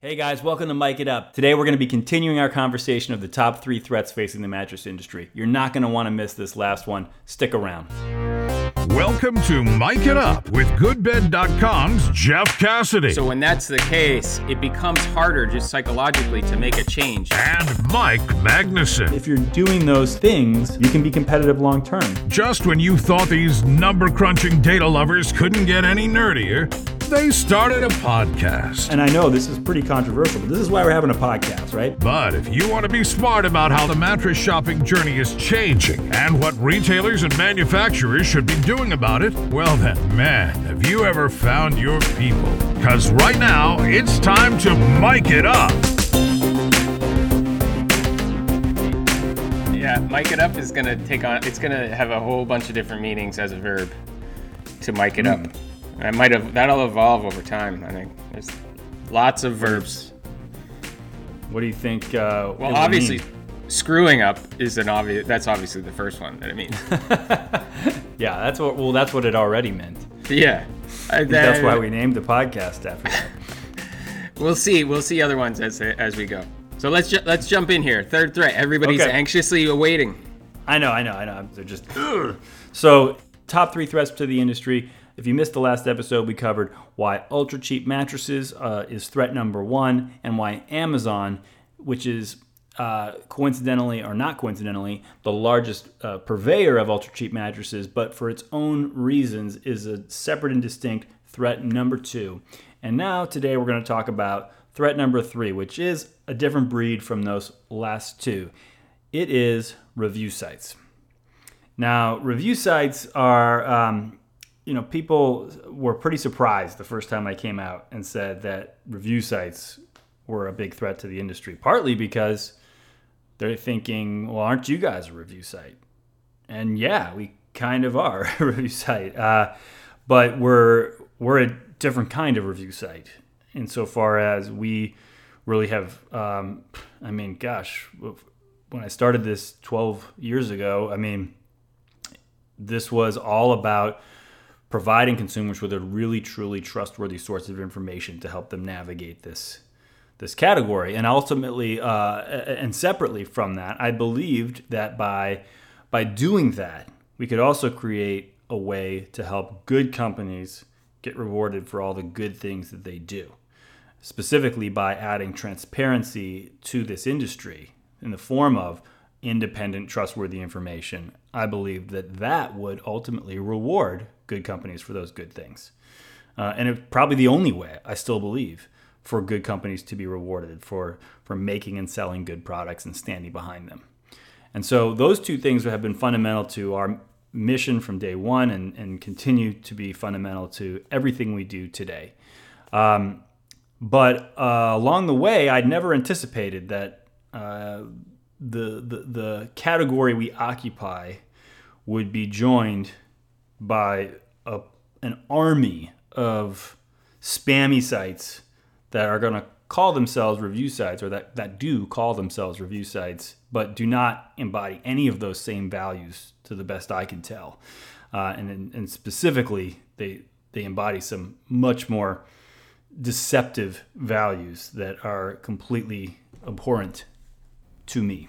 Hey guys, welcome to Mike It Up. Today we're going to be continuing our conversation of the top three threats facing the mattress industry. You're not going to want to miss this last one. Stick around. Welcome to Mike It Up with GoodBed.com's Jeff Cassidy So when that's the case, it becomes harder just psychologically to make a change. and Mike Magnuson. If you're doing those things, you can be competitive long term. Just when you thought these number crunching data lovers couldn't get any nerdier, they started a podcast. And I know this is pretty controversial, but this is why we're having a podcast, right? But if you want to be smart about how the mattress shopping journey is changing and what retailers and manufacturers should be doing about it, well then, man, have you ever found your people? Because right now, it's time to mic it up. Yeah, mic it up is gonna take on. It's gonna have a whole bunch of different meanings as a verb. To mic it up, I might have that'll evolve over time. I think there's lots of verbs. What do you think? Uh, Well, obviously, screwing up is an obvious. That's obviously the first one that it means. yeah, that's what. Well, that's what it already meant. yeah, I- That's why we named the podcast after that. We'll see. We'll see other ones as as we go. So let's ju- let's jump in here. Third threat. Everybody's Okay. anxiously awaiting. I know, I know, I know. They're just Ugh. so top three threats to the industry. If you missed the last episode, we covered why ultra cheap mattresses uh, is threat number one, and why Amazon, which is uh, coincidentally or not coincidentally the largest uh, purveyor of ultra cheap mattresses, but for its own reasons, is a separate and distinct threat number two. And now today we're going to talk about threat number three, which is a different breed from those last two. It is review sites. Now, review sites are, um, you know, people were pretty surprised the first time I came out and said that review sites were a big threat to the industry, partly because they're thinking, well, aren't you guys a review site? And yeah, we kind of are a review site, uh, but we're we're a different kind of review site insofar as we really have. Um, I mean, gosh, when I started this 12 years ago, I mean, this was all about providing consumers with a really truly trustworthy source of information to help them navigate this this category. And ultimately uh, and separately from that i believed that by by doing that we could also create a way to help good companies get rewarded for all the good things that they do. Specifically by adding transparency to this industry in the form of independent, trustworthy information, I believe that that would ultimately reward good companies for those good things. Uh, and it's probably the only way, I still believe, for good companies to be rewarded for, for making and selling good products and standing behind them. And so those two things have been fundamental to our mission from day one and, and continue to be fundamental to everything we do today. Um, but uh, along the way, I'd never anticipated that uh, the, the the category we occupy would be joined by a, an army of spammy sites that are going to call themselves review sites or that, that do call themselves review sites but do not embody any of those same values to the best I can tell. Uh, and, and specifically, they, they embody some much more deceptive values that are completely abhorrent to me.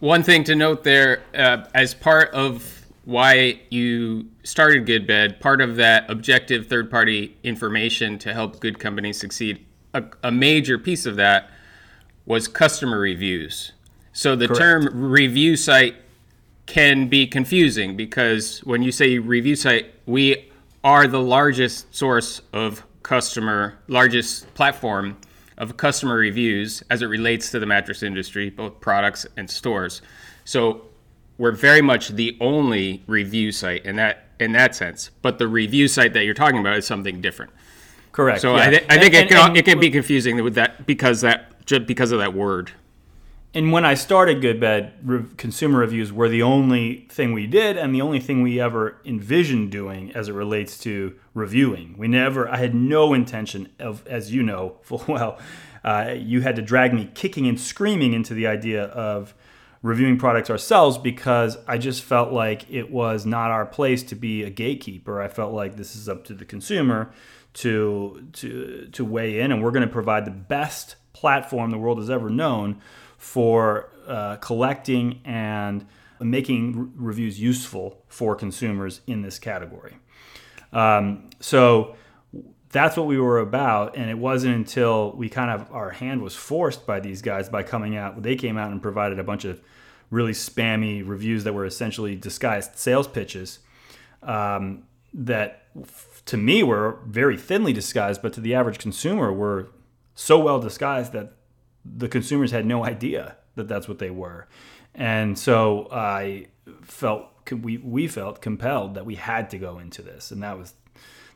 One thing to note there, uh, as part of why you started GoodBed, part of that objective third party information to help good companies succeed, a, a major piece of that was customer reviews. So the term review site can be confusing because when you say review site, we are the largest source of customer, largest platform of customer reviews as it relates to the mattress industry, both products and stores. So we're very much the only review site in that in that sense. But the review site that you're talking about is something different. Correct. So yeah. I, th- I think And- it, can, and- it can be confusing with that because that just because of that word. And when I started GoodBed, re- consumer reviews were the only thing we did and the only thing we ever envisioned doing as it relates to reviewing. We never, I had no intention of, as you know full well, uh, you had to drag me kicking and screaming into the idea of reviewing products ourselves because I just felt like it was not our place to be a gatekeeper. I felt like this is up to the consumer to to to weigh in, and we're going to provide the best platform the world has ever known for uh, collecting and making reviews useful for consumers in this category. Um, so that's what we were about, and it wasn't until we kind of our hand was forced by these guys by coming out. They came out and provided a bunch of really spammy reviews that were essentially disguised sales pitches um, that to me were very thinly disguised, but to the average consumer were so well disguised that the consumers had no idea that that's what they were. And so I felt we we felt compelled that we had to go into this, and that was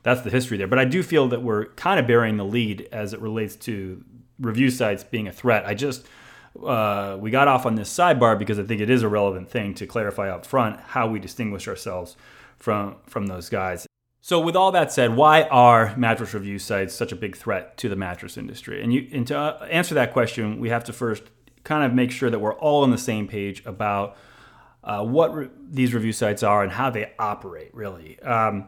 that's the history there. But I do feel that we're kind of bearing the lead as it relates to review sites being a threat. I just uh, we got off on this sidebar because I think it is a relevant thing to clarify up front how we distinguish ourselves from from those guys. So, with all that said, why are mattress review sites such a big threat to the mattress industry? And, you, and to uh, answer that question, we have to first kind of make sure that we're all on the same page about uh, what re- these review sites are and how they operate, really. Um,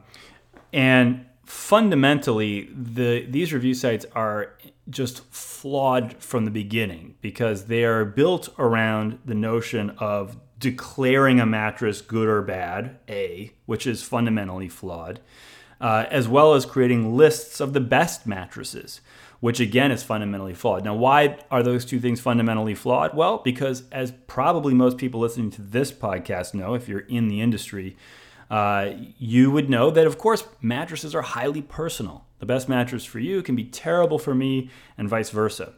and fundamentally, the these review sites are just flawed from the beginning because they are built around the notion of declaring a mattress good or bad, A, which is fundamentally flawed, uh, as well as creating lists of the best mattresses, which again is fundamentally flawed. Now, why are those two things fundamentally flawed? Well, because as probably most people listening to this podcast know, if you're in the industry, uh, you would know that, of course, mattresses are highly personal. The best mattress for you can be terrible for me, and vice versa.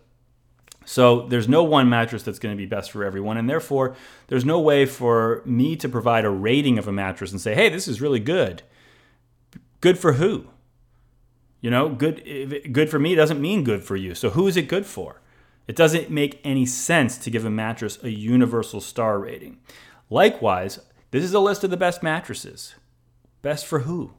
So there's no one mattress that's going to be best for everyone, and therefore there's no way for me to provide a rating of a mattress and say, "Hey, this is really good." Good for who? You know, good good for me doesn't mean good for you. So who is it good for? It doesn't make any sense to give a mattress a universal star rating. Likewise, this is a list of the best mattresses. Best for who?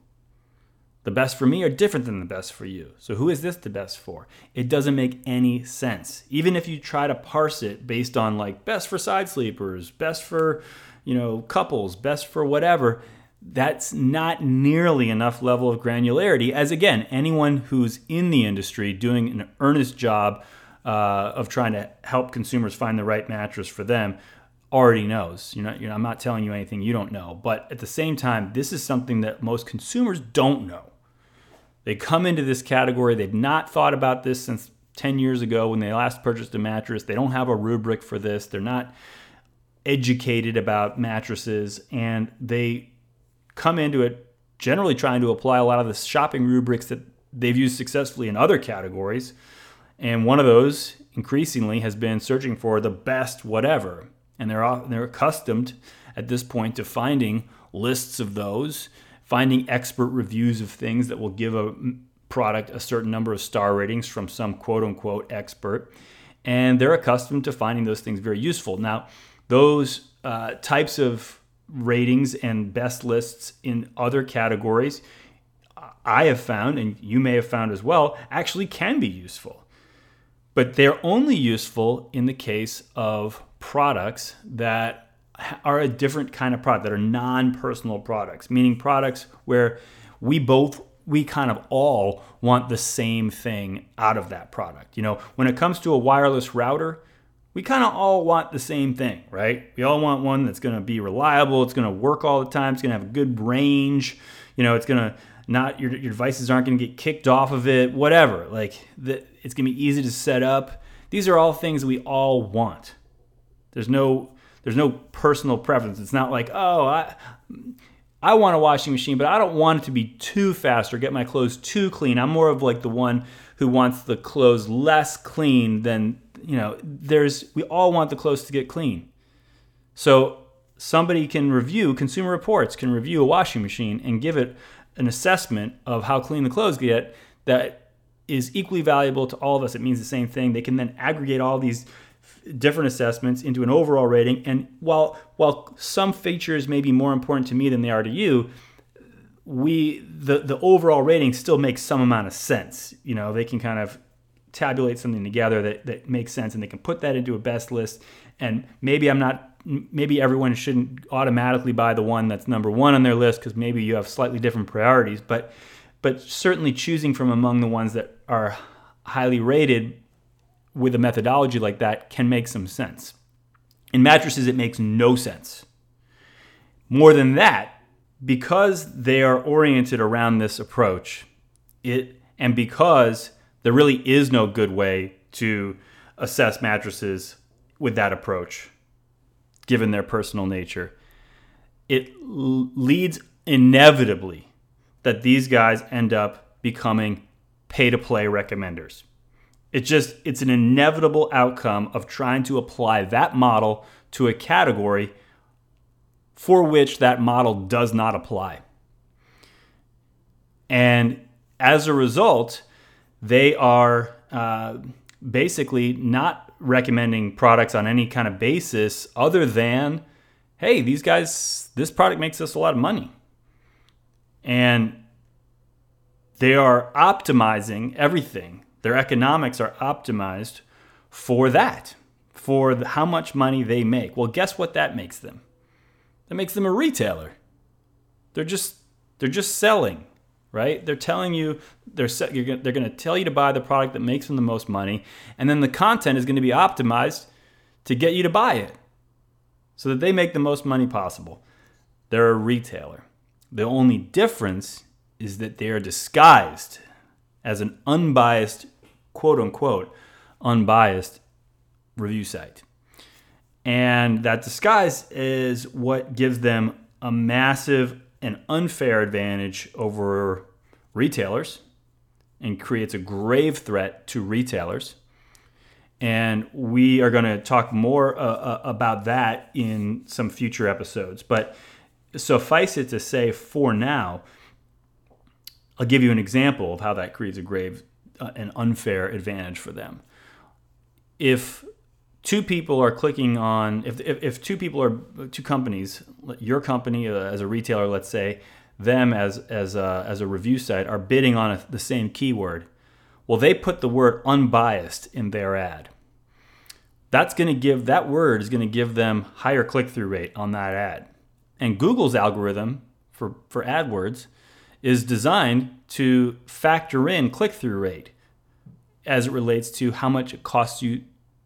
The best for me are different than the best for you. So, who is this the best for? It doesn't make any sense. Even if you try to parse it based on like best for side sleepers, best for, you know, couples, best for whatever, that's not nearly enough level of granularity. As again, anyone who's in the industry doing an earnest job uh, of trying to help consumers find the right mattress for them already knows. You know, you know, I'm not telling you anything you don't know, but at the same time, this is something that most consumers don't know. They come into this category, they've not thought about this since 10 years ago when they last purchased a mattress. They don't have a rubric for this. They're not educated about mattresses and they come into it generally trying to apply a lot of the shopping rubrics that they've used successfully in other categories. And one of those increasingly has been searching for the best whatever. And they're they're accustomed at this point to finding lists of those finding expert reviews of things that will give a product a certain number of star ratings from some quote unquote expert. And they're accustomed to finding those things very useful. Now, those uh, types of ratings and best lists in other categories, I have found, and you may have found as well, actually can be useful. But they're only useful in the case of products that are a different kind of product that are non-personal products, meaning products where we both we kind of all want the same thing out of that product. You know, when it comes to a wireless router, we kind of all want the same thing, right? We all want one that's going to be reliable, it's going to work all the time, it's going to have a good range, you know, it's going to not your, your devices aren't going to get kicked off of it, whatever. Like the, it's going to be easy to set up. These are all things we all want. There's no there's no personal preference. It's not like, oh, I I want a washing machine, but I don't want it to be too fast or get my clothes too clean. I'm more of like the one who wants the clothes less clean than, you know, there's we all want the clothes to get clean. So somebody can review consumer reports can review a washing machine and give it an assessment of how clean the clothes get that is equally valuable to all of us. It means the same thing. They can then aggregate all these different assessments into an overall rating. And while while some features may be more important to me than they are to you, we the the overall rating still makes some amount of sense. You know, they can kind of tabulate something together that, that makes sense and they can put that into a best list. And maybe I'm not maybe everyone shouldn't automatically buy the one that's number one on their list because maybe you have slightly different priorities. But but certainly choosing from among the ones that are highly rated with a methodology like that can make some sense. In mattresses, it makes no sense. More than that, because they are oriented around this approach, it and because there really is no good way to assess mattresses with that approach, given their personal nature, it l- leads inevitably that these guys end up becoming pay to play recommenders. It just it's an inevitable outcome of trying to apply that model to a category for which that model does not apply. And as a result, they are uh, basically not recommending products on any kind of basis other than, hey, these guys, this product makes us a lot of money. And they are optimizing everything. Their economics are optimized for that, for how much money they make. Well, guess what that makes them? That makes them a retailer. They're just they're just selling, right? They're telling you they're they're going to tell you to buy the product that makes them the most money, and then the content is going to be optimized to get you to buy it, so that they make the most money possible. They're a retailer. The only difference is that they are disguised as an unbiased, quote unquote, unbiased review site. And that disguise is what gives them a massive and unfair advantage over retailers and creates a grave threat to retailers. And we are going to talk more uh, uh, about that in some future episodes. But suffice it to say, for now, I'll give you an example of how that creates a grave uh, and unfair advantage for them. If two people are clicking on, if, if, if two people are, two companies, your company uh, as a retailer, let's say, them as, as, a, as a review site are bidding on a, the same keyword, well, they put the word unbiased in their ad. That's going to give, that word is going to give them higher click through rate on that ad. And Google's algorithm for, for AdWords is designed to factor in click through rate as it relates to how much it costs you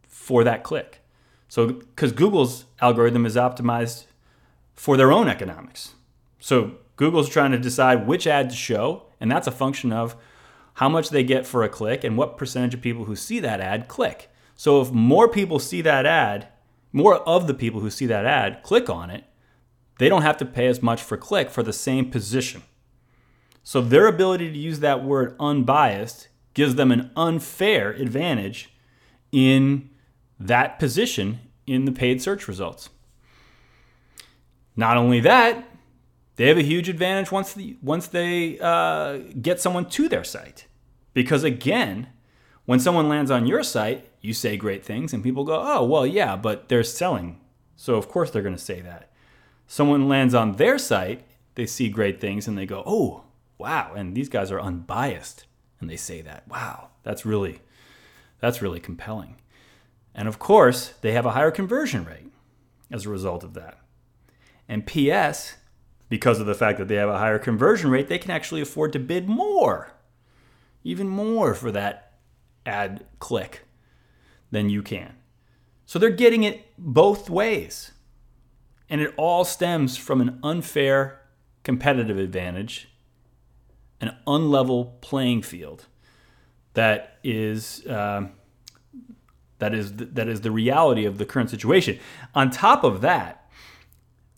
for that click. So, because Google's algorithm is optimized for their own economics. So, Google's trying to decide which ad to show, and that's a function of how much they get for a click and what percentage of people who see that ad click. So, if more people see that ad, more of the people who see that ad click on it, they don't have to pay as much for click for the same position. So their ability to use that word unbiased gives them an unfair advantage in that position in the paid search results. Not only that, they have a huge advantage once the, once they uh, get someone to their site, because again, when someone lands on your site, you say great things, and people go, "Oh, well, yeah, but they're selling, so of course they're going to say that." Someone lands on their site, they see great things, and they go, "Oh, wow, and these guys are unbiased. And they say that. Wow, that's really that's really compelling. And of course, they have a higher conversion rate as a result of that. And PS, because of the fact that they have a higher conversion rate, they can actually afford to bid more, even more for that ad click than you can. So they're getting it both ways. And it all stems from an unfair competitive advantage an unlevel playing field that is uh, that is that is the reality of the current situation. On top of that,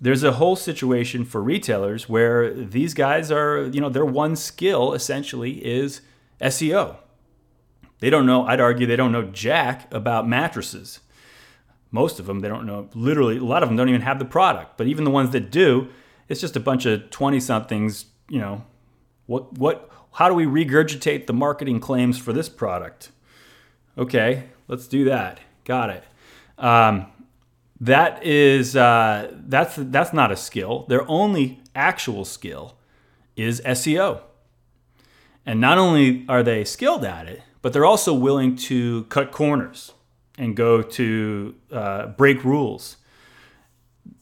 there's a whole situation for retailers where these guys are, you know, their one skill essentially is SEO. They don't know, I'd argue they don't know jack about mattresses. Most of them, they don't know, literally, a lot of them don't even have the product. But even the ones that do, it's just a bunch of 20 somethings, you know, what what how do we regurgitate the marketing claims for this product? Okay, let's do that. Got it. Um, that is uh, that's that's not a skill. Their only actual skill is SEO. And not only are they skilled at it, but they're also willing to cut corners and go to uh, break rules,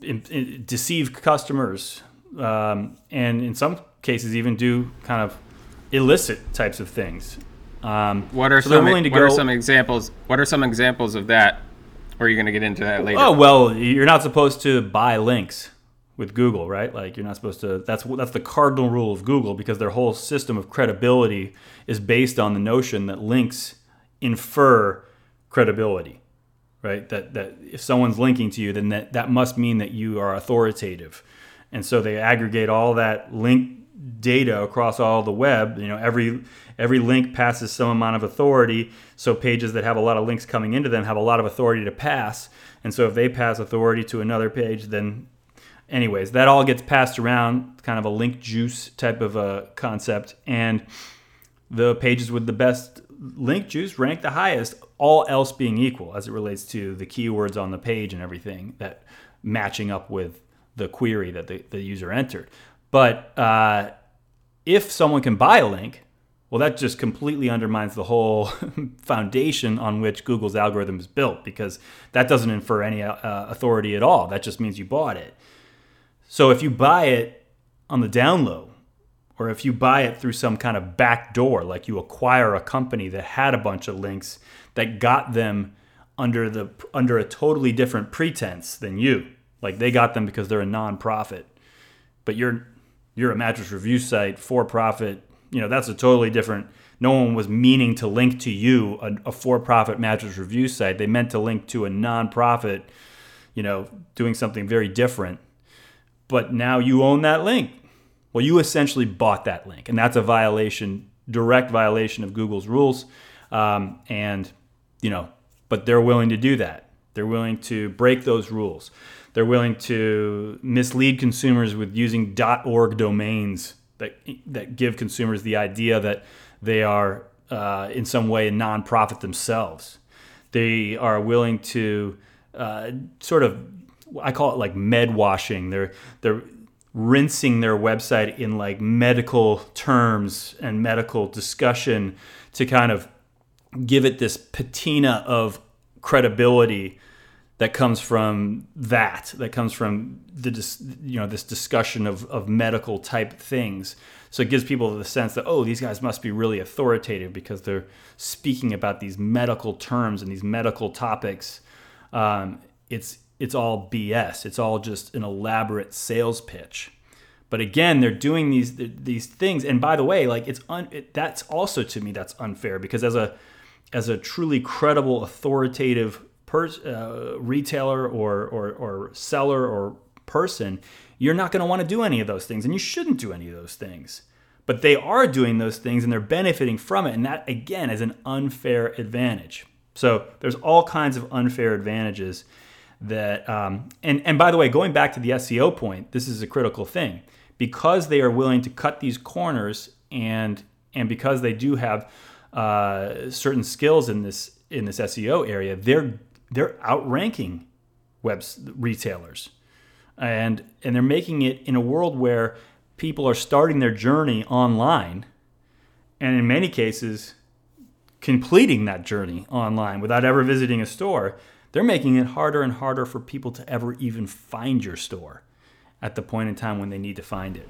in, in, deceive customers, um, and in some cases even do kind of illicit types of things. Um, What are so some What are some examples? What are some examples of that? Or are you going to get into that later? Oh well, you're not supposed to buy links with Google, right? Like you're not supposed to. That's that's the cardinal rule of Google because their whole system of credibility is based on the notion that links infer credibility, right? That that if someone's linking to you, then that that must mean that you are authoritative, and so they aggregate all that link data across all the web. You know, every every link passes some amount of authority. So pages that have a lot of links coming into them have a lot of authority to pass. And so if they pass authority to another page, then anyways, that all gets passed around, kind of a link juice type of a concept. And the pages with the best link juice rank the highest, all else being equal as it relates to the keywords on the page and everything that matching up with the query that the, the user entered. But uh, if someone can buy a link, well, that just completely undermines the whole foundation on which Google's algorithm is built because that doesn't infer any uh, authority at all. That just means you bought it. So if you buy it on the down low, or if you buy it through some kind of back door, like you acquire a company that had a bunch of links that got them under the under a totally different pretense than you, like they got them because they're a nonprofit, but you're you're a mattress review site for profit. You know that's a totally different. No one was meaning to link to you a, a for-profit mattress review site. They meant to link to a nonprofit, you know, doing something very different. But now you own that link. Well, you essentially bought that link, and that's a violation, direct violation of Google's rules. Um, and you know, but they're willing to do that. They're willing to break those rules. They're willing to mislead consumers with using .org domains that that give consumers the idea that they are uh, in some way a nonprofit themselves. They are willing to uh, sort of I call it like med washing. They're they're rinsing their website in like medical terms and medical discussion to kind of give it this patina of credibility that comes from that that comes from the you know this discussion of, of medical type things. So it gives people the sense that oh these guys must be really authoritative because they're speaking about these medical terms and these medical topics. Um, it's it's all bs it's all just an elaborate sales pitch. But again they're doing these these things. And by the way like it's un, it, that's also to me that's unfair because as a as a truly credible authoritative pers- uh, retailer or, or, or seller or person, you're not going to want to do any of those things, and you shouldn't do any of those things. But they are doing those things, and they're benefiting from it, and that again is an unfair advantage. So there's all kinds of unfair advantages that, um, and and by the way, going back to the SEO point, this is a critical thing because they are willing to cut these corners, and and because they do have uh, certain skills in this in this SEO area, they're they're outranking web retailers, and and they're making it in a world where people are starting their journey online, and in many cases, completing that journey online without ever visiting a store. They're making it harder and harder for people to ever even find your store at the point in time when they need to find it.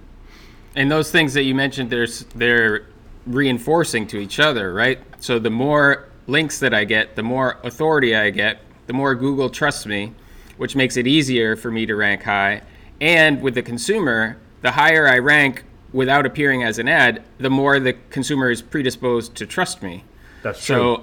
And those things that you mentioned, there's they're reinforcing to each other, right? So the more links that I get, the more authority I get, the more Google trusts me, which makes it easier for me to rank high. And with the consumer, the higher I rank without appearing as an ad, the more the consumer is predisposed to trust me. That's true. So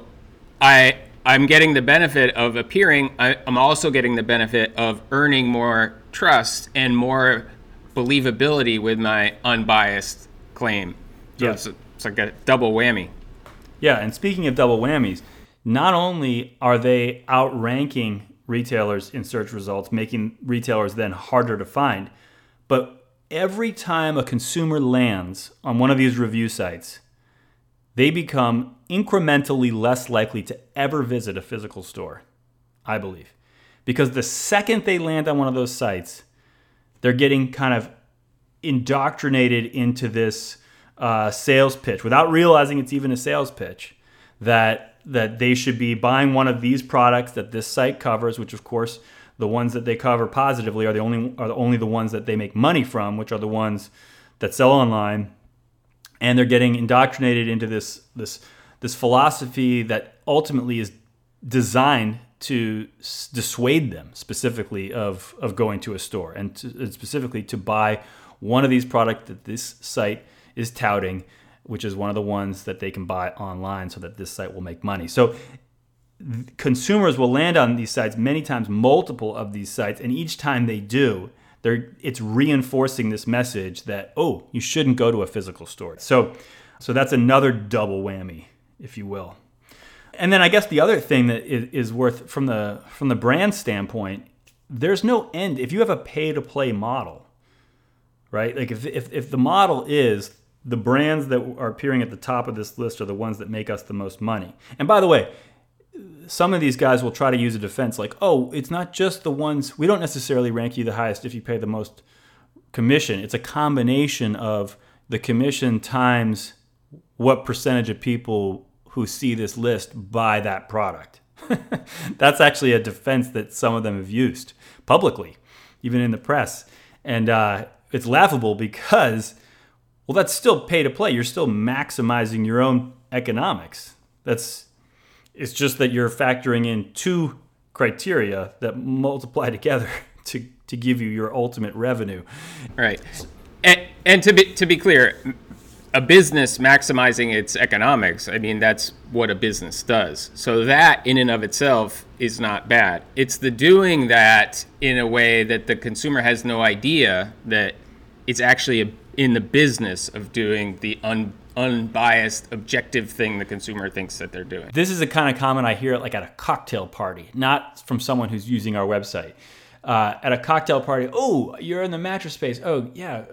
I I'm getting the benefit of appearing. I, I'm also getting the benefit of earning more trust and more believability with my unbiased claim. So Yeah. It's, like a double whammy. Yeah, and speaking of double whammies, not only are they outranking retailers in search results, making retailers then harder to find, but every time a consumer lands on one of these review sites, they become incrementally less likely to ever visit a physical store, I believe. Because the second they land on one of those sites, they're getting kind of indoctrinated into this uh, sales pitch without realizing it's even a sales pitch that that they should be buying one of these products that this site covers which of course the ones that they cover positively are the only are the only the ones that they make money from which are the ones that sell online. And they're getting indoctrinated into this this this philosophy that ultimately is designed to dissuade them specifically of of going to a store and, to, and specifically to buy one of these products that this site is touting which is one of the ones that they can buy online so that this site will make money. So consumers will land on these sites many times multiple of these sites and each time they do they're it's reinforcing this message that oh you shouldn't go to a physical store. So so that's another double whammy if you will. And then i guess the other thing that is, worth from the from the brand standpoint there's no end. If you have a pay to play model right? Like if, if, if the model is the brands that are appearing at the top of this list are the ones that make us the most money and by the way some of these guys will try to use a defense like, oh, it's not just the ones, we don't necessarily rank you the highest if you pay the most commission. It's a combination of the commission times what percentage of people who see this list buy that product. That's actually a defense that some of them have used publicly, even in the press. And uh, it's laughable because, well, that's still pay to play. You're still maximizing your own economics. That's it's just that you're factoring in two criteria that multiply together to, to give you your ultimate revenue. Right. And, and to be to be clear, a business maximizing its economics, I mean that's what a business does. So that in and of itself is not bad. It's the doing that in a way that the consumer has no idea that it's actually in the business of doing the un unbiased, objective thing the consumer thinks that they're doing. This is a kind of comment I hear like at a cocktail party, not from someone who's using our website. Uh, at a cocktail party, oh, you're in the mattress space. Oh, yeah,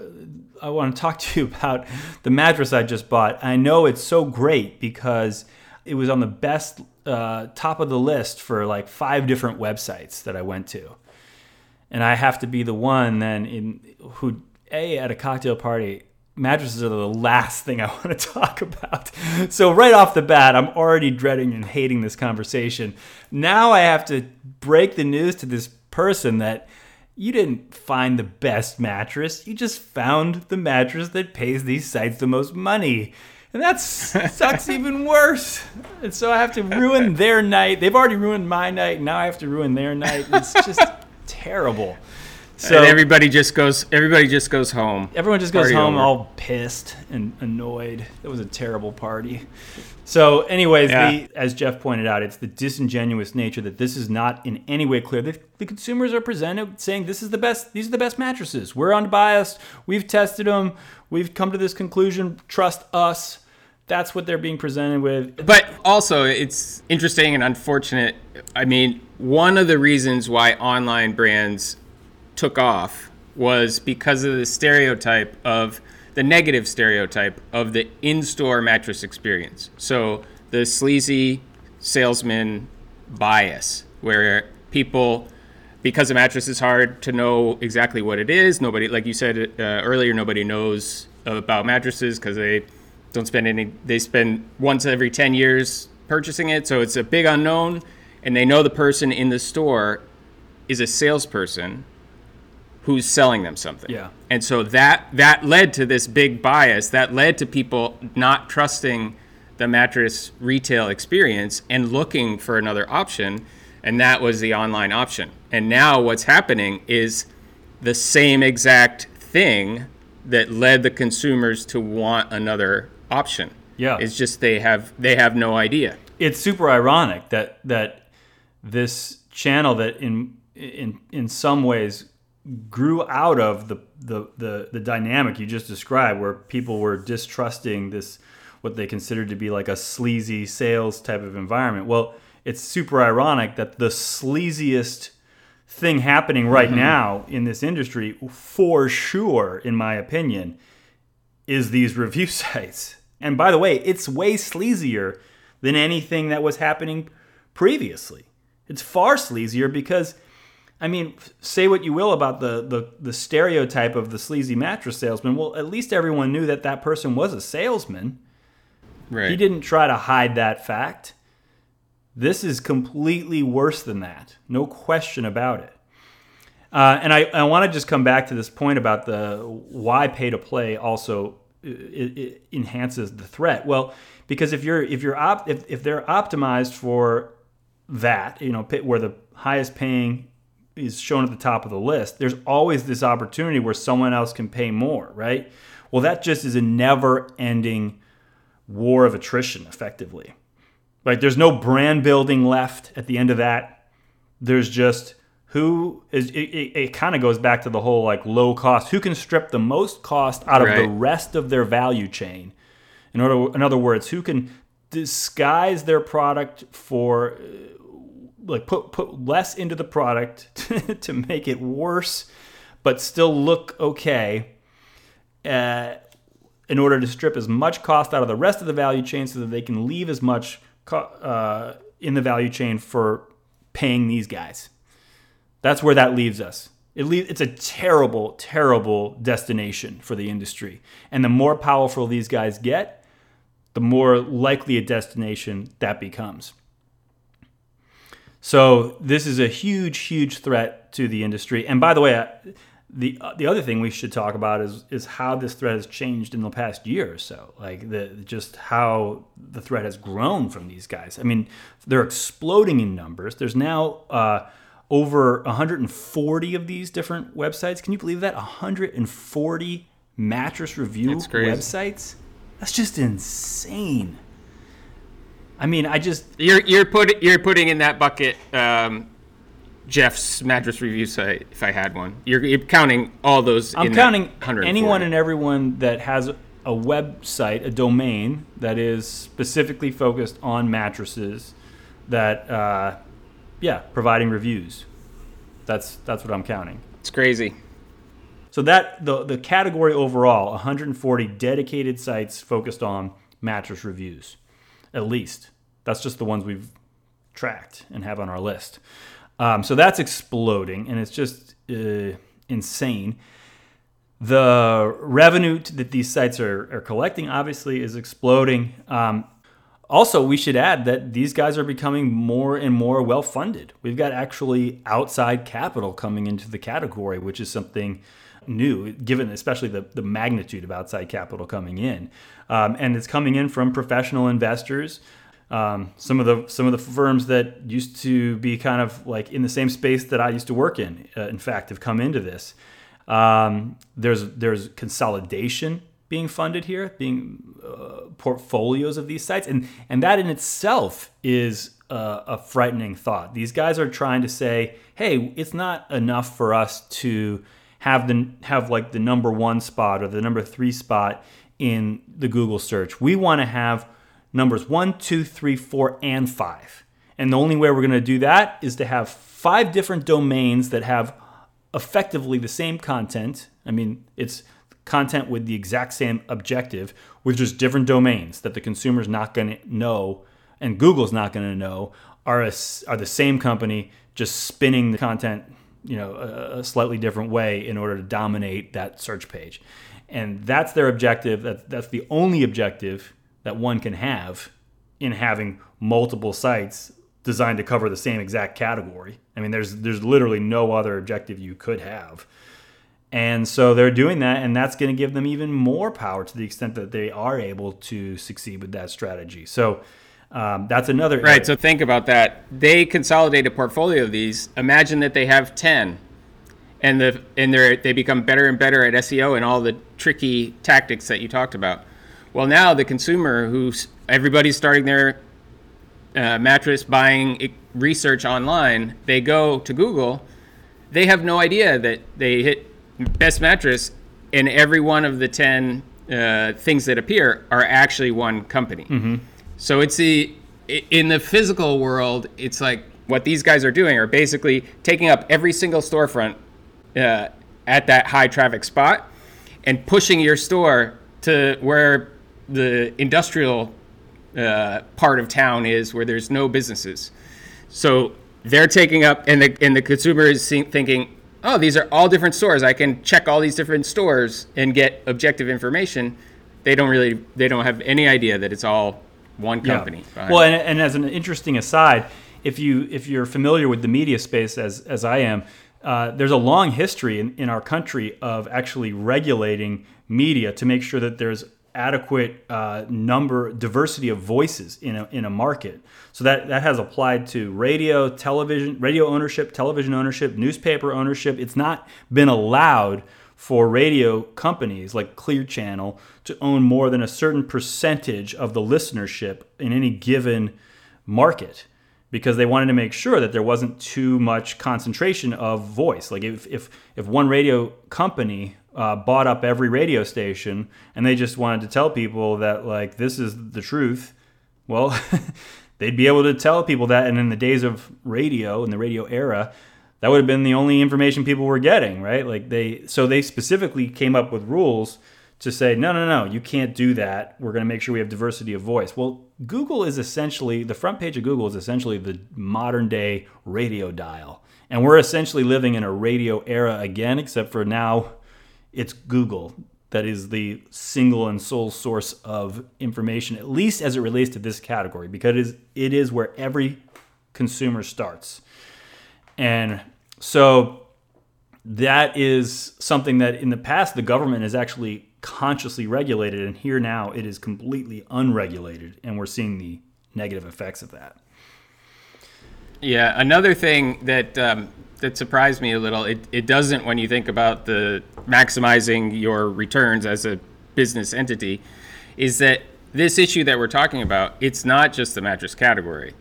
I want to talk to you about the mattress I just bought. I know it's so great because it was on the best uh, top of the list for like five different websites that I went to. And I have to be the one then in who a at a cocktail party mattresses are the last thing I want to talk about. So, right off the bat, I'm already dreading and hating this conversation. Now I have to break the news to this person that you didn't find the best mattress, you just found the mattress that pays these sites the most money. And that sucks even worse. And so I have to ruin their night. They've already ruined my night. Now I have to ruin their night. It's just terrible. So and everybody just goes. Everybody just goes home. Everyone just goes home over. all pissed and annoyed. It was a terrible party. So, anyways, yeah. the, as Jeff pointed out, it's the disingenuous nature that this is not in any way clear. The, the, consumers are presented saying this is the best. These are the best mattresses. We're unbiased. We've tested them. We've come to this conclusion. Trust us. That's what they're being presented with. But also, it's interesting and unfortunate. I mean, one of the reasons why online brands took off was because of the stereotype of the negative stereotype of the in-store mattress experience. So the sleazy salesman bias, where people, because a mattress is hard to know exactly what it is. Nobody, like you said uh, earlier, nobody knows about mattresses because they don't spend any. They spend once every ten years purchasing it, so it's a big unknown. And they know the person in the store is a salesperson who's selling them something. Yeah. And so that that led to this big bias that led to people not trusting the mattress retail experience and looking for another option and that was the online option. And now what's happening is the same exact thing that led the consumers to want another option. Yeah. It's just they have they have no idea. It's super ironic that that this channel that in in in some ways grew out of the, the, the, the, dynamic you just described, where people were distrusting this, what they considered to be like a sleazy sales type of environment. Well, it's super ironic that the sleaziest thing happening right mm-hmm. now in this industry, for sure, in my opinion, is these review sites. And by the way, it's way sleazier than anything that was happening previously. It's far sleazier because I mean, say what you will about the, the, the stereotype of the sleazy mattress salesman. Well, at least everyone knew that that person was a salesman. Right. He didn't try to hide that fact. This is completely worse than that. No question about it. Uh, and I, I want to just come back to this point about the why pay to play also it, it enhances the threat? Well, because if you're if you're op, if, if they're optimized for that, you know, where the highest paying is shown at the top of the list, there's always this opportunity where someone else can pay more, right? Well, that just is a never ending war of attrition, effectively. Like, there's no brand building left at the end of that. There's just who is it, it, it kind of goes back to the whole like low cost who can strip the most cost out of right. the rest of their value chain in order in other words who can disguise their product for like put put less into the product to make it worse but still look okay uh, in order to strip as much cost out of the rest of the value chain so that they can leave as much co- uh, in the value chain for paying these guys that's where that leaves us. It le- it's a terrible, terrible destination for the industry. And the more powerful these guys get, the more likely a destination that becomes. So this is a huge, huge threat to the industry. And by the way, the the other thing we should talk about is is how this threat has changed in the past year or so. Like the just how the threat has grown from these guys. I mean, they're exploding in numbers. There's now. Uh, over 140 of these different websites. Can you believe that? 140 mattress review websites? That's just insane. I mean, I just you're you're put you're putting in that bucket um, Jeff's mattress review site. If I had one, you're, you're counting all those. I'm counting anyone and everyone that has a website, a domain that is specifically focused on mattresses that uh, yeah, providing reviews. That's that's what I'm counting. It's crazy. So that the the category overall, 140 dedicated sites focused on mattress reviews, at least. That's just the ones we've tracked and have on our list. Um, so that's exploding, and it's just uh, insane. The revenue that these sites are, are collecting obviously is exploding. Um, also, we should add that these guys are becoming more and more well funded. We've got actually outside capital coming into the category, which is something new, given especially the, the magnitude of outside capital coming in. Um, and it's coming in from professional investors. Um, some of the some of the firms that used to be kind of like in the same space that I used to work in, uh, in fact, have come into this. Um, there's there's consolidation being funded here, being uh, portfolios of these sites, and and that in itself is a, a frightening thought. These guys are trying to say, hey, it's not enough for us to have the have like the number one spot or the number three spot in the Google search. We want to have numbers one, two, three, four, and five. And the only way we're going to do that is to have five different domains that have effectively the same content. I mean, it's content with the exact same objective with just different domains that the consumer's not going to know and Google's not going to know are a, are the same company just spinning the content you know a, a slightly different way in order to dominate that search page. And that's their objective that, that's the only objective that one can have in having multiple sites designed to cover the same exact category. I mean there's there's literally no other objective you could have. And so they're doing that, and that's going to give them even more power to the extent that they are able to succeed with that strategy. So um, that's another right. Area. So think about that. They consolidate a portfolio of these. Imagine that they have ten, and the and they they become better and better at SEO and all the tricky tactics that you talked about. Well, now the consumer, who's everybody's starting their uh, mattress buying research online, they go to Google. They have no idea that they hit best mattress, and every one of the 10 uh, things that appear are actually one company. Mm-hmm. So it's the in the physical world, it's like what these guys are doing are basically taking up every single storefront uh, at that high traffic spot and pushing your store to where the industrial uh, part of town is, where there's no businesses. So they're taking up, and the and the consumer is thinking, oh, these are all different stores. I can check all these different stores and get objective information. They don't really, they don't have any idea that it's all one company. Yeah. Well, and, and, as an interesting aside, if you if you're familiar with the media space as as I am, uh, there's a long history in, in our country of actually regulating media to make sure that there's adequate uh, number diversity of voices in a, in a market. So that that has applied to radio, television, radio ownership, television ownership, newspaper ownership. It's not been allowed for radio companies like Clear Channel to own more than a certain percentage of the listenership in any given market because they wanted to make sure that there wasn't too much concentration of voice. Like if if, if one radio company uh, bought up every radio station and they just wanted to tell people that like this is the truth, well, they'd be able to tell people that. And in the days of radio, in the radio era, that would have been the only information people were getting, right? Like they, so they specifically came up with rules to say, no, no, no, you can't do that. We're going to make sure we have diversity of voice. Well, Google is essentially, the front page of Google is essentially the modern day radio dial. And we're essentially living in a radio era again, except for now it's Google that is the single and sole source of information, at least as it relates to this category, because it is, it is where every consumer starts. And so that is something that in the past the government has actually consciously regulated, and here now it is completely unregulated, and we're seeing the negative effects of that. Yeah, another thing that um, that surprised me a little, it, it doesn't when you think about the maximizing your returns as a business entity, is that this issue that we're talking about, it's not just the mattress category.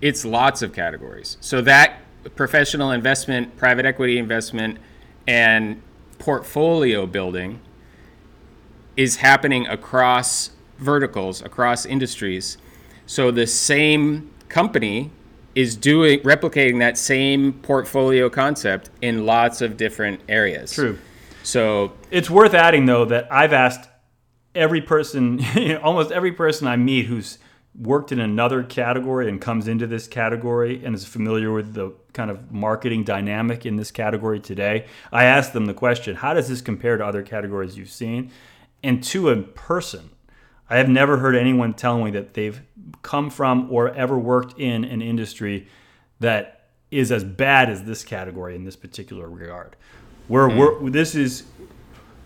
It's lots of categories. So that professional investment, private equity investment, and portfolio building is happening across verticals, across industries. So the same company is doing replicating that same portfolio concept in lots of different areas. True. So it's worth adding though that I've asked every person, almost every person I meet who's worked in another category and comes into this category and is familiar with the kind of marketing dynamic in this category today, I ask them the question, how does this compare to other categories you've seen? And to a person, I have never heard anyone tell me that they've come from or ever worked in an industry that is as bad as this category in this particular regard. Where mm. we're, this is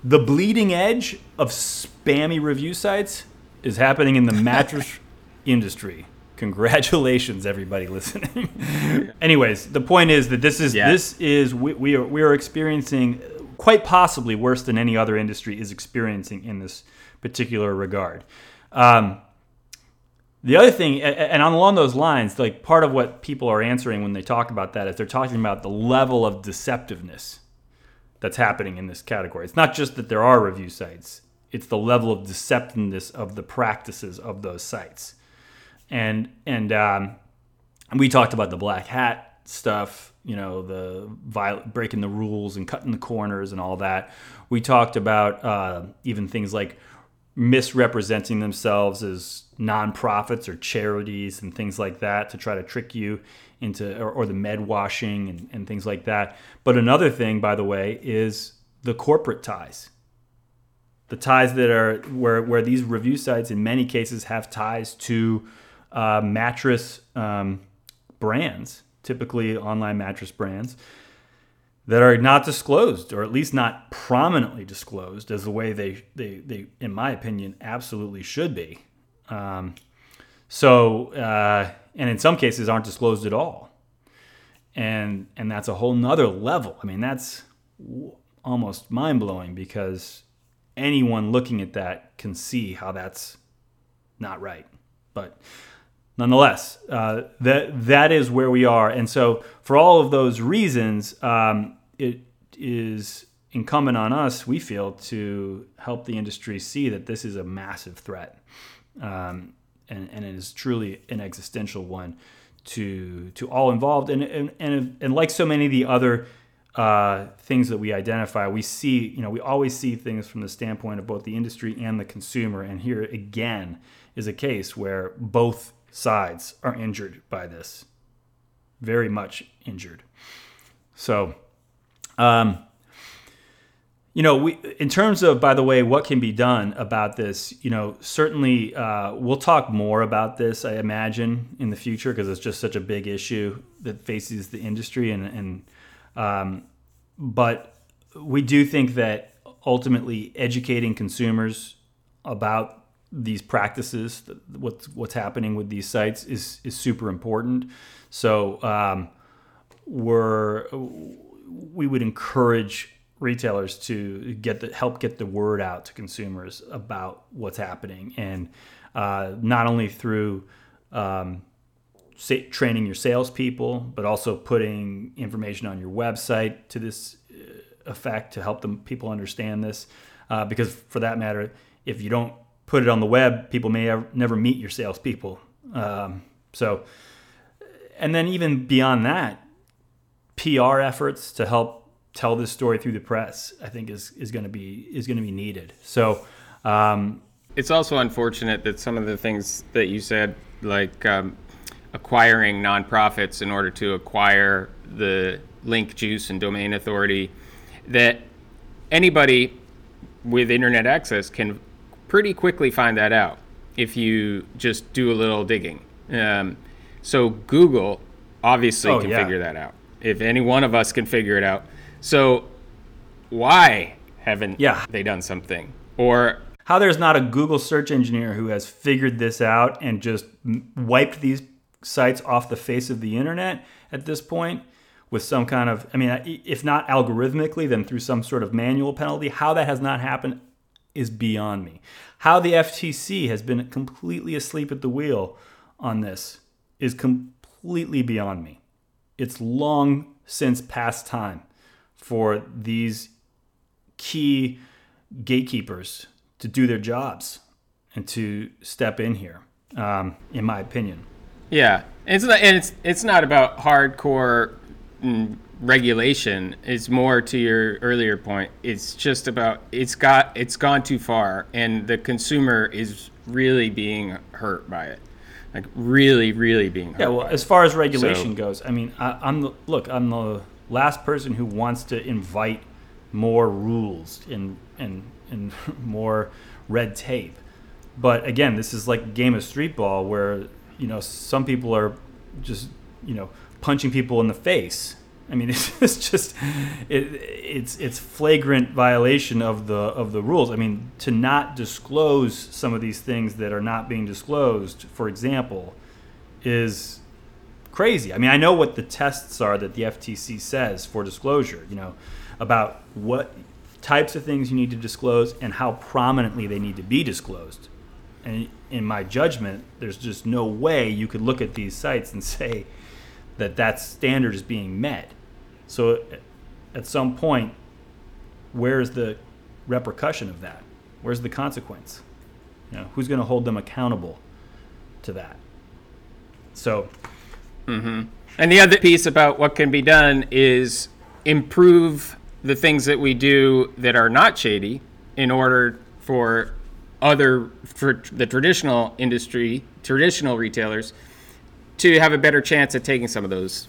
the bleeding edge of spammy review sites is happening in the mattress industry. Congratulations, everybody listening. Anyways, the point is that this is yeah. this is we, we are we are experiencing quite possibly worse than any other industry is experiencing in this particular regard. Um, the other thing, and along those lines, like part of what people are answering when they talk about that is they're talking about the level of deceptiveness that's happening in this category. It's not just that there are review sites; it's the level of deceptiveness of the practices of those sites and and um, we talked about the black hat stuff you know the viol- breaking the rules and cutting the corners and all that. We talked about uh, even things like misrepresenting themselves as nonprofits or charities and things like that to try to trick you into or, or the med washing and, and things like that. But another thing by the way is the corporate ties. The ties that are where where these review sites in many cases have ties to uh, mattress um, brands, typically online mattress brands, that are not disclosed, or at least not prominently disclosed, as the way they, they, they in my opinion, absolutely should be. Um, so, uh, and in some cases, aren't disclosed at all. And and that's a whole nother level. I mean, that's almost mind blowing because anyone looking at that can see how that's not right. But nonetheless, uh, that that is where we are. And so, for all of those reasons, um, it is incumbent on us, we feel, to help the industry see that this is a massive threat, um, and, and it is truly an existential one to to all involved. And and and, and like so many of the other uh, things that we identify, we see, you know, we always see things from the standpoint of both the industry and the consumer. And here again is a case where both sides are injured by this, very much injured. So, um, you know, we in terms of, by the way, what can be done about this. You know, certainly uh, we'll talk more about this. I imagine in the future because it's just such a big issue that faces the industry, and and um, but we do think that ultimately educating consumers about these practices, what's what's happening with these sites is is super important. So um, we're we would encourage retailers to get the help get the word out to consumers about what's happening, and uh, not only through um, say, training your salespeople, but also putting information on your website to this uh, effect to help them people understand this. Uh, because for that matter, if you don't put it on the web, people may ever, never meet your salespeople. Um, so, and then even beyond that, PR efforts to help tell this story through the press, I think is is going to be is going to be needed. So, um, it's also unfortunate that some of the things that you said, like um, acquiring nonprofits in order to acquire the link juice and domain authority, that anybody with internet access can pretty quickly find that out if you just do a little digging. Um, so Google obviously oh, can yeah. figure that out. If any one of us can figure it out, so why haven't yeah. they done something? Or how there's not a Google search engineer who has figured this out and just wiped these sites off the face of the internet at this point with some kind of, I mean, if not algorithmically, then through some sort of manual penalty. How that has not happened is beyond me. How the FTC has been completely asleep at the wheel on this is completely beyond me. It's long since past time for these key gatekeepers to do their jobs and to step in here, um, in my opinion. Yeah, it's not, and it's it's not about hardcore mm, regulation. It's more to your earlier point. It's just about it's got it's gone too far, and the consumer is really being hurt by it. Like really, really being hurt. Yeah. Well, as far as regulation so, goes, I mean, I, I'm the look. I'm the last person who wants to invite more rules and and and more red tape. But again, this is like a game of street ball where you know some people are just you know punching people in the face. I mean, it's just it, it's it's flagrant violation of the of the rules. I mean, to not disclose some of these things that are not being disclosed, for example, is crazy. I mean, I know what the tests are that the FTC says for disclosure, you know, about what types of things you need to disclose and how prominently they need to be disclosed. And in my judgment, there's just no way you could look at these sites and say that that standard is being met. So at some point, where's the repercussion of that? Where's the consequence? You know, who's going to hold them accountable to that? So Mm-hmm. And the other piece about what can be done is improve the things that we do that are not shady in order for other for the traditional industry, traditional retailers, to have a better chance at taking some of those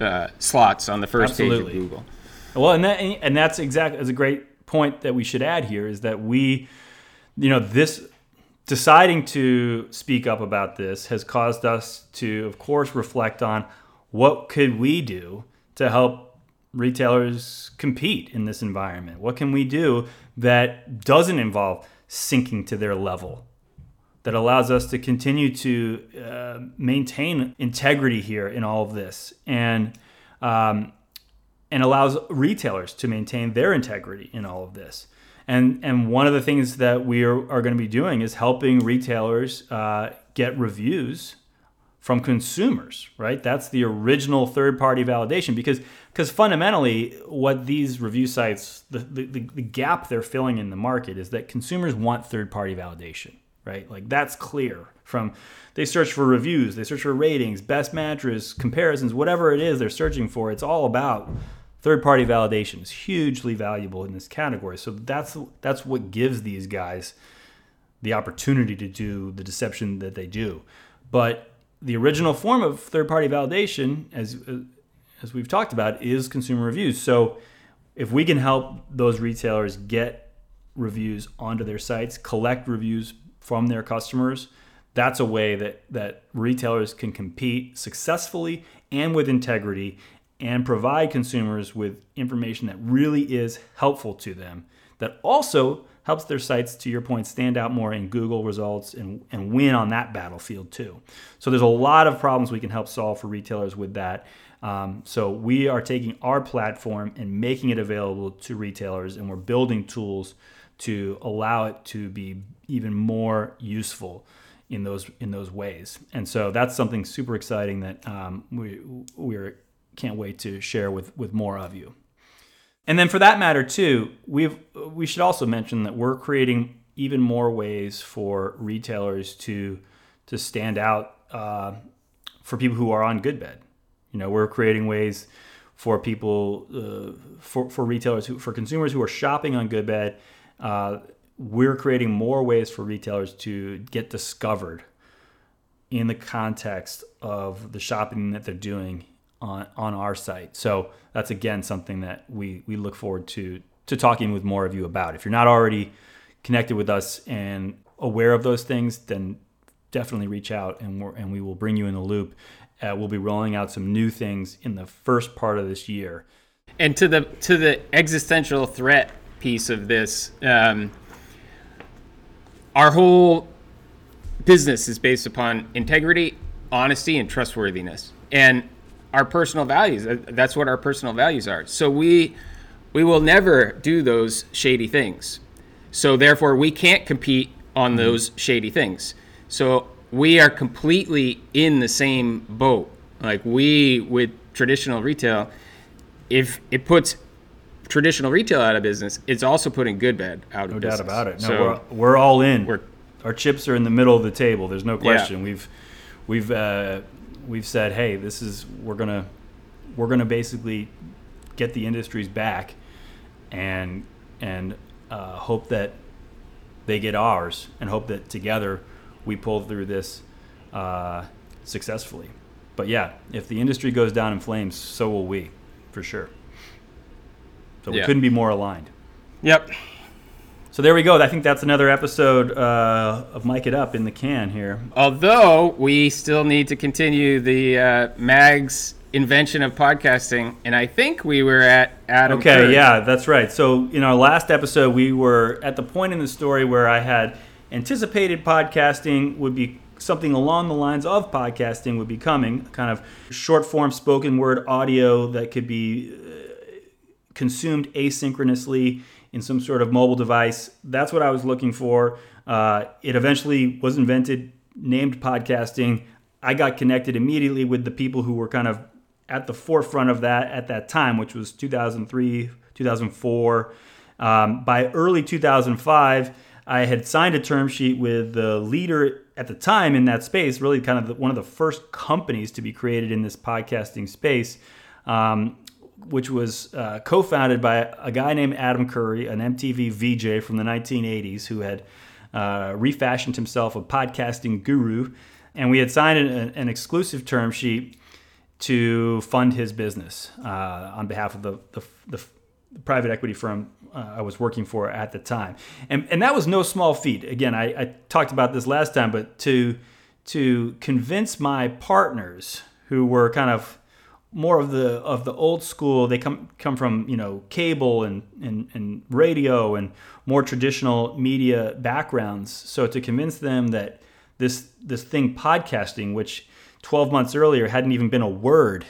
uh, slots on the first Absolutely. page of Google. Well, and that and that's exactly as a great point that we should add here is that we, you know, this deciding to speak up about this has caused us to, of course, reflect on what could we do to help retailers compete in this environment? What can we do that doesn't involve sinking to their level? That allows us to continue to uh, maintain integrity here in all of this, and um, and allows retailers to maintain their integrity in all of this. And and one of the things that we are, are going to be doing is helping retailers uh, get reviews from consumers, right? That's the original third party validation because because fundamentally what these review sites the, the, the gap they're filling in the market is that consumers want third party validation, right? Like that's clear from they search for reviews, they search for ratings, best mattress, comparisons, whatever it is they're searching for, it's all about third party validation is hugely valuable in this category. So that's that's what gives these guys the opportunity to do the deception that they do. But the original form of third party validation, as as we've talked about, is consumer reviews. So if we can help those retailers get reviews onto their sites, collect reviews from their customers, that's a way that that retailers can compete successfully and with integrity and provide consumers with information that really is helpful to them that also helps their sites, to your point, stand out more in Google results and, and win on that battlefield too. So there's a lot of problems we can help solve for retailers with that. Um, so we are taking our platform and making it available to retailers, and we're building tools to allow it to be even more useful in those in those ways. And so that's something super exciting that um, we we can't wait to share with with more of you. And then for that matter too, we've we should also mention that we're creating even more ways for retailers to to stand out uh, for people who are on Goodbed. You know, we're creating ways for people uh, for for retailers who for consumers who are shopping on Goodbed. Uh, we're creating more ways for retailers to get discovered in the context of the shopping that they're doing on on our site. So that's again something that we we look forward to to talking with more of you about. If you're not already connected with us and aware of those things, then definitely reach out and we and we will bring you in the loop. Uh, we'll be rolling out some new things in the first part of this year. And to the to the existential threat piece of this, um, our whole business is based upon integrity, honesty, and trustworthiness. And our personal values. That's what our personal values are. So we we will never do those shady things. So therefore, we can't compete on mm-hmm. those shady things. So we are completely in the same boat. Like we with traditional retail, if it puts traditional retail out of business, it's also putting good, Goodbed out of business. No doubt about it. No, so we're, we're all in. We're, Our chips are in the middle of the table. There's no question. Yeah. We've we've uh, we've said, hey, this is we're gonna we're gonna basically get the industries back, and and uh, hope that they get ours, and hope that together we pull through this uh, successfully. But yeah, if the industry goes down in flames, so will we, for sure. So we yeah. couldn't be more aligned. Yep. So there we go. I think that's another episode uh, of Mike It Up in the can here. Although we still need to continue the uh, Mag's invention of podcasting, and I think we were at Adam. Okay, yeah, that's right. So in our last episode, we were at the point in the story where I had anticipated podcasting would be something along the lines of podcasting would be coming, kind of short form spoken word audio that could be consumed asynchronously in some sort of mobile device. That's what I was looking for. Uh, it eventually was invented, named podcasting. I got connected immediately with the people who were kind of at the forefront of that at that time, which was 2003, 2004. Um, by early 2005, I had signed a term sheet with the leader at the time in that space, really kind of the, one of the first companies to be created in this podcasting space. Um, which was uh, co-founded by a guy named Adam Curry, an MTV VJ from the 1980s, who had uh, refashioned himself a podcasting guru, and we had signed an, an exclusive term sheet to fund his business uh, on behalf of the, the, the, private equity firm uh, I was working for at the time, and and that was no small feat. Again, I, I talked about this last time, but to to convince my partners who were kind of more of the of the old school. They come come from you know cable and, and and radio and more traditional media backgrounds. So to convince them that this this thing podcasting, which 12 months earlier hadn't even been a word,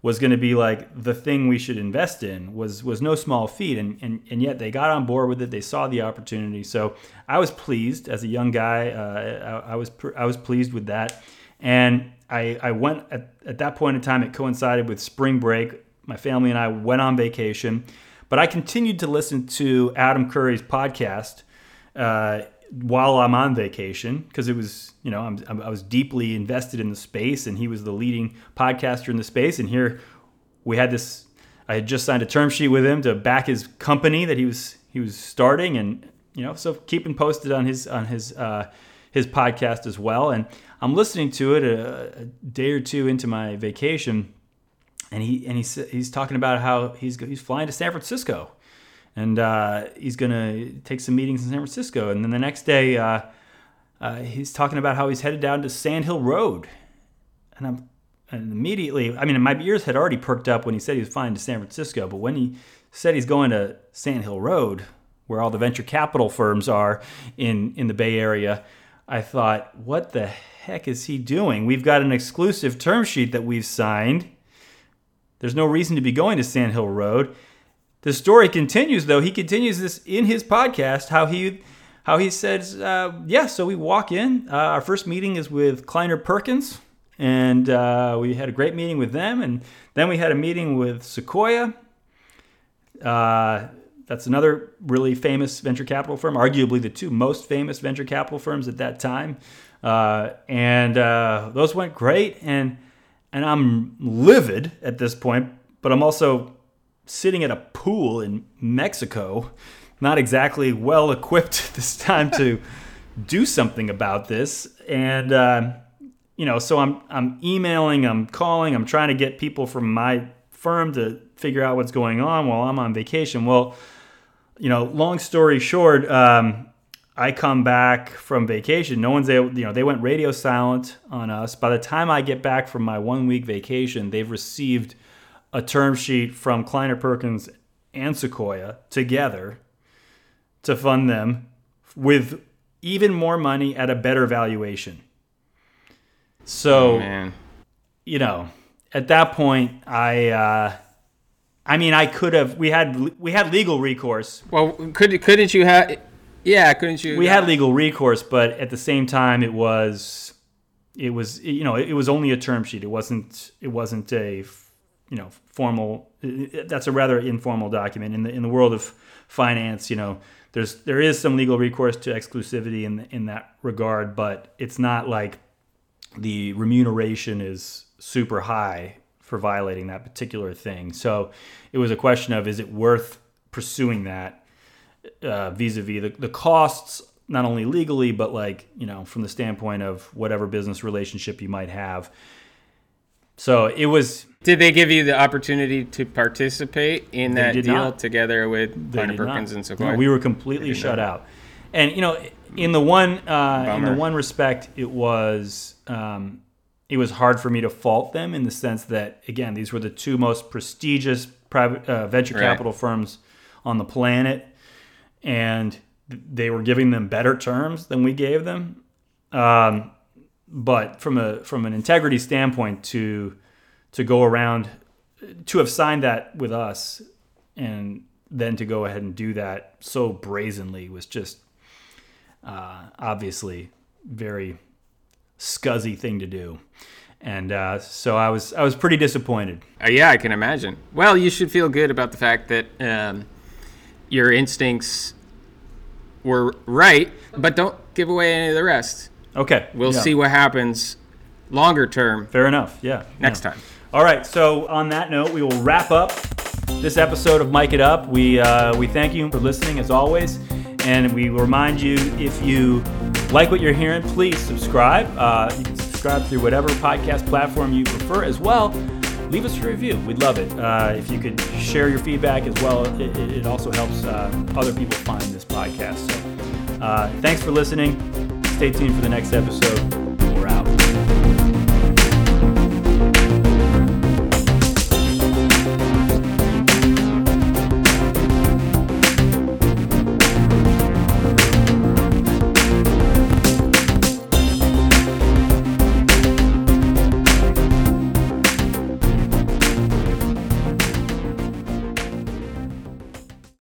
was going to be like the thing we should invest in was was no small feat. And, and and yet they got on board with it. They saw the opportunity. So I was pleased as a young guy. Uh, I, I was I was pleased with that. And I, I went at, at that point in time, it coincided with spring break. My family and I went on vacation, but I continued to listen to Adam Curry's podcast uh, while I'm on vacation because it was, you know, I'm, I was deeply invested in the space and he was the leading podcaster in the space. And here we had this, I had just signed a term sheet with him to back his company that he was, he was starting and, you know, so keeping posted on his, on his, uh, his podcast as well. And I'm listening to it a, a day or two into my vacation, and he and he's he's talking about how he's he's flying to San Francisco, and uh, he's gonna take some meetings in San Francisco, and then the next day. Uh, uh, he's talking about how he's headed down to Sand Hill Road, and I'm and immediately, I mean, my ears had already perked up when he said he was flying to San Francisco, but when he said he's going to Sand Hill Road, where all the venture capital firms are in in the Bay Area. I thought, what the heck is he doing? We've got an exclusive term sheet that we've signed. There's no reason to be going to Sand Hill Road. The story continues, though. He continues this in his podcast. How he how he says, uh, yeah. So we walk in. Uh, our first meeting is with Kleiner Perkins, and uh, we had a great meeting with them. And then we had a meeting with Sequoia. That's another really famous venture capital firm, arguably the two most famous venture capital firms at that time. Uh, and uh, those went great. And and I'm livid at this point, but I'm also sitting at a pool in Mexico, not exactly well equipped this time to do something about this. And uh, you know, so I'm I'm emailing, I'm calling, I'm trying to get people from my firm to figure out what's going on while I'm on vacation. Well, you know, long story short, um, I come back from vacation. No one's able, you know, they went radio silent on us. By the time I get back from my one week vacation, they've received a term sheet from Kleiner Perkins and Sequoia together to fund them with even more money at a better valuation. So, Oh, you know, at that point, I, uh, I mean, I could have. We had we had legal recourse. Well, could couldn't you have? Yeah, couldn't you? We had legal recourse, but at the same time, it was, it was, you know, it was only a term sheet. It wasn't. It wasn't a, you know, formal. That's a rather informal document in the in the world of finance. You know, there's there is some legal recourse to exclusivity in in that regard, but it's not like the remuneration is super high for violating that particular thing. So it was a question of is it worth pursuing that uh, vis-a-vis the, the costs, not only legally but like you know from the standpoint of whatever business relationship you might have. So it was. Did they give you the opportunity to participate in that deal not. together with Kleiner did not. Perkins and No, Sequoia? we were completely shut out. And you know, in the one uh, in the one respect, it was um, it was hard for me to fault them in the sense that again, these were the two most prestigious private uh, venture Right. capital firms on the planet, and they were giving them better terms than we gave them. Um, but from a from an integrity standpoint, to to go around to have signed that with us and then to go ahead and do that so brazenly was just uh, obviously very scuzzy thing to do and uh, so I was I was pretty disappointed. Uh, yeah, I can imagine. Well, you should feel good about the fact that um, your instincts were right, but don't give away any of the rest. Okay, We'll yeah. see what happens longer term Fair enough. Yeah. next yeah. time. All right. So on that note, we will wrap up this episode of Mike It Up. We uh, we thank you for listening as always, and we remind you if you like what you're hearing, please subscribe. Uh, you can subscribe through whatever podcast platform you prefer as well. Leave us a review. We'd love it. Uh, if you could share your feedback as well, it, it also helps uh, other people find this podcast. So uh, thanks for listening. Stay tuned for the next episode.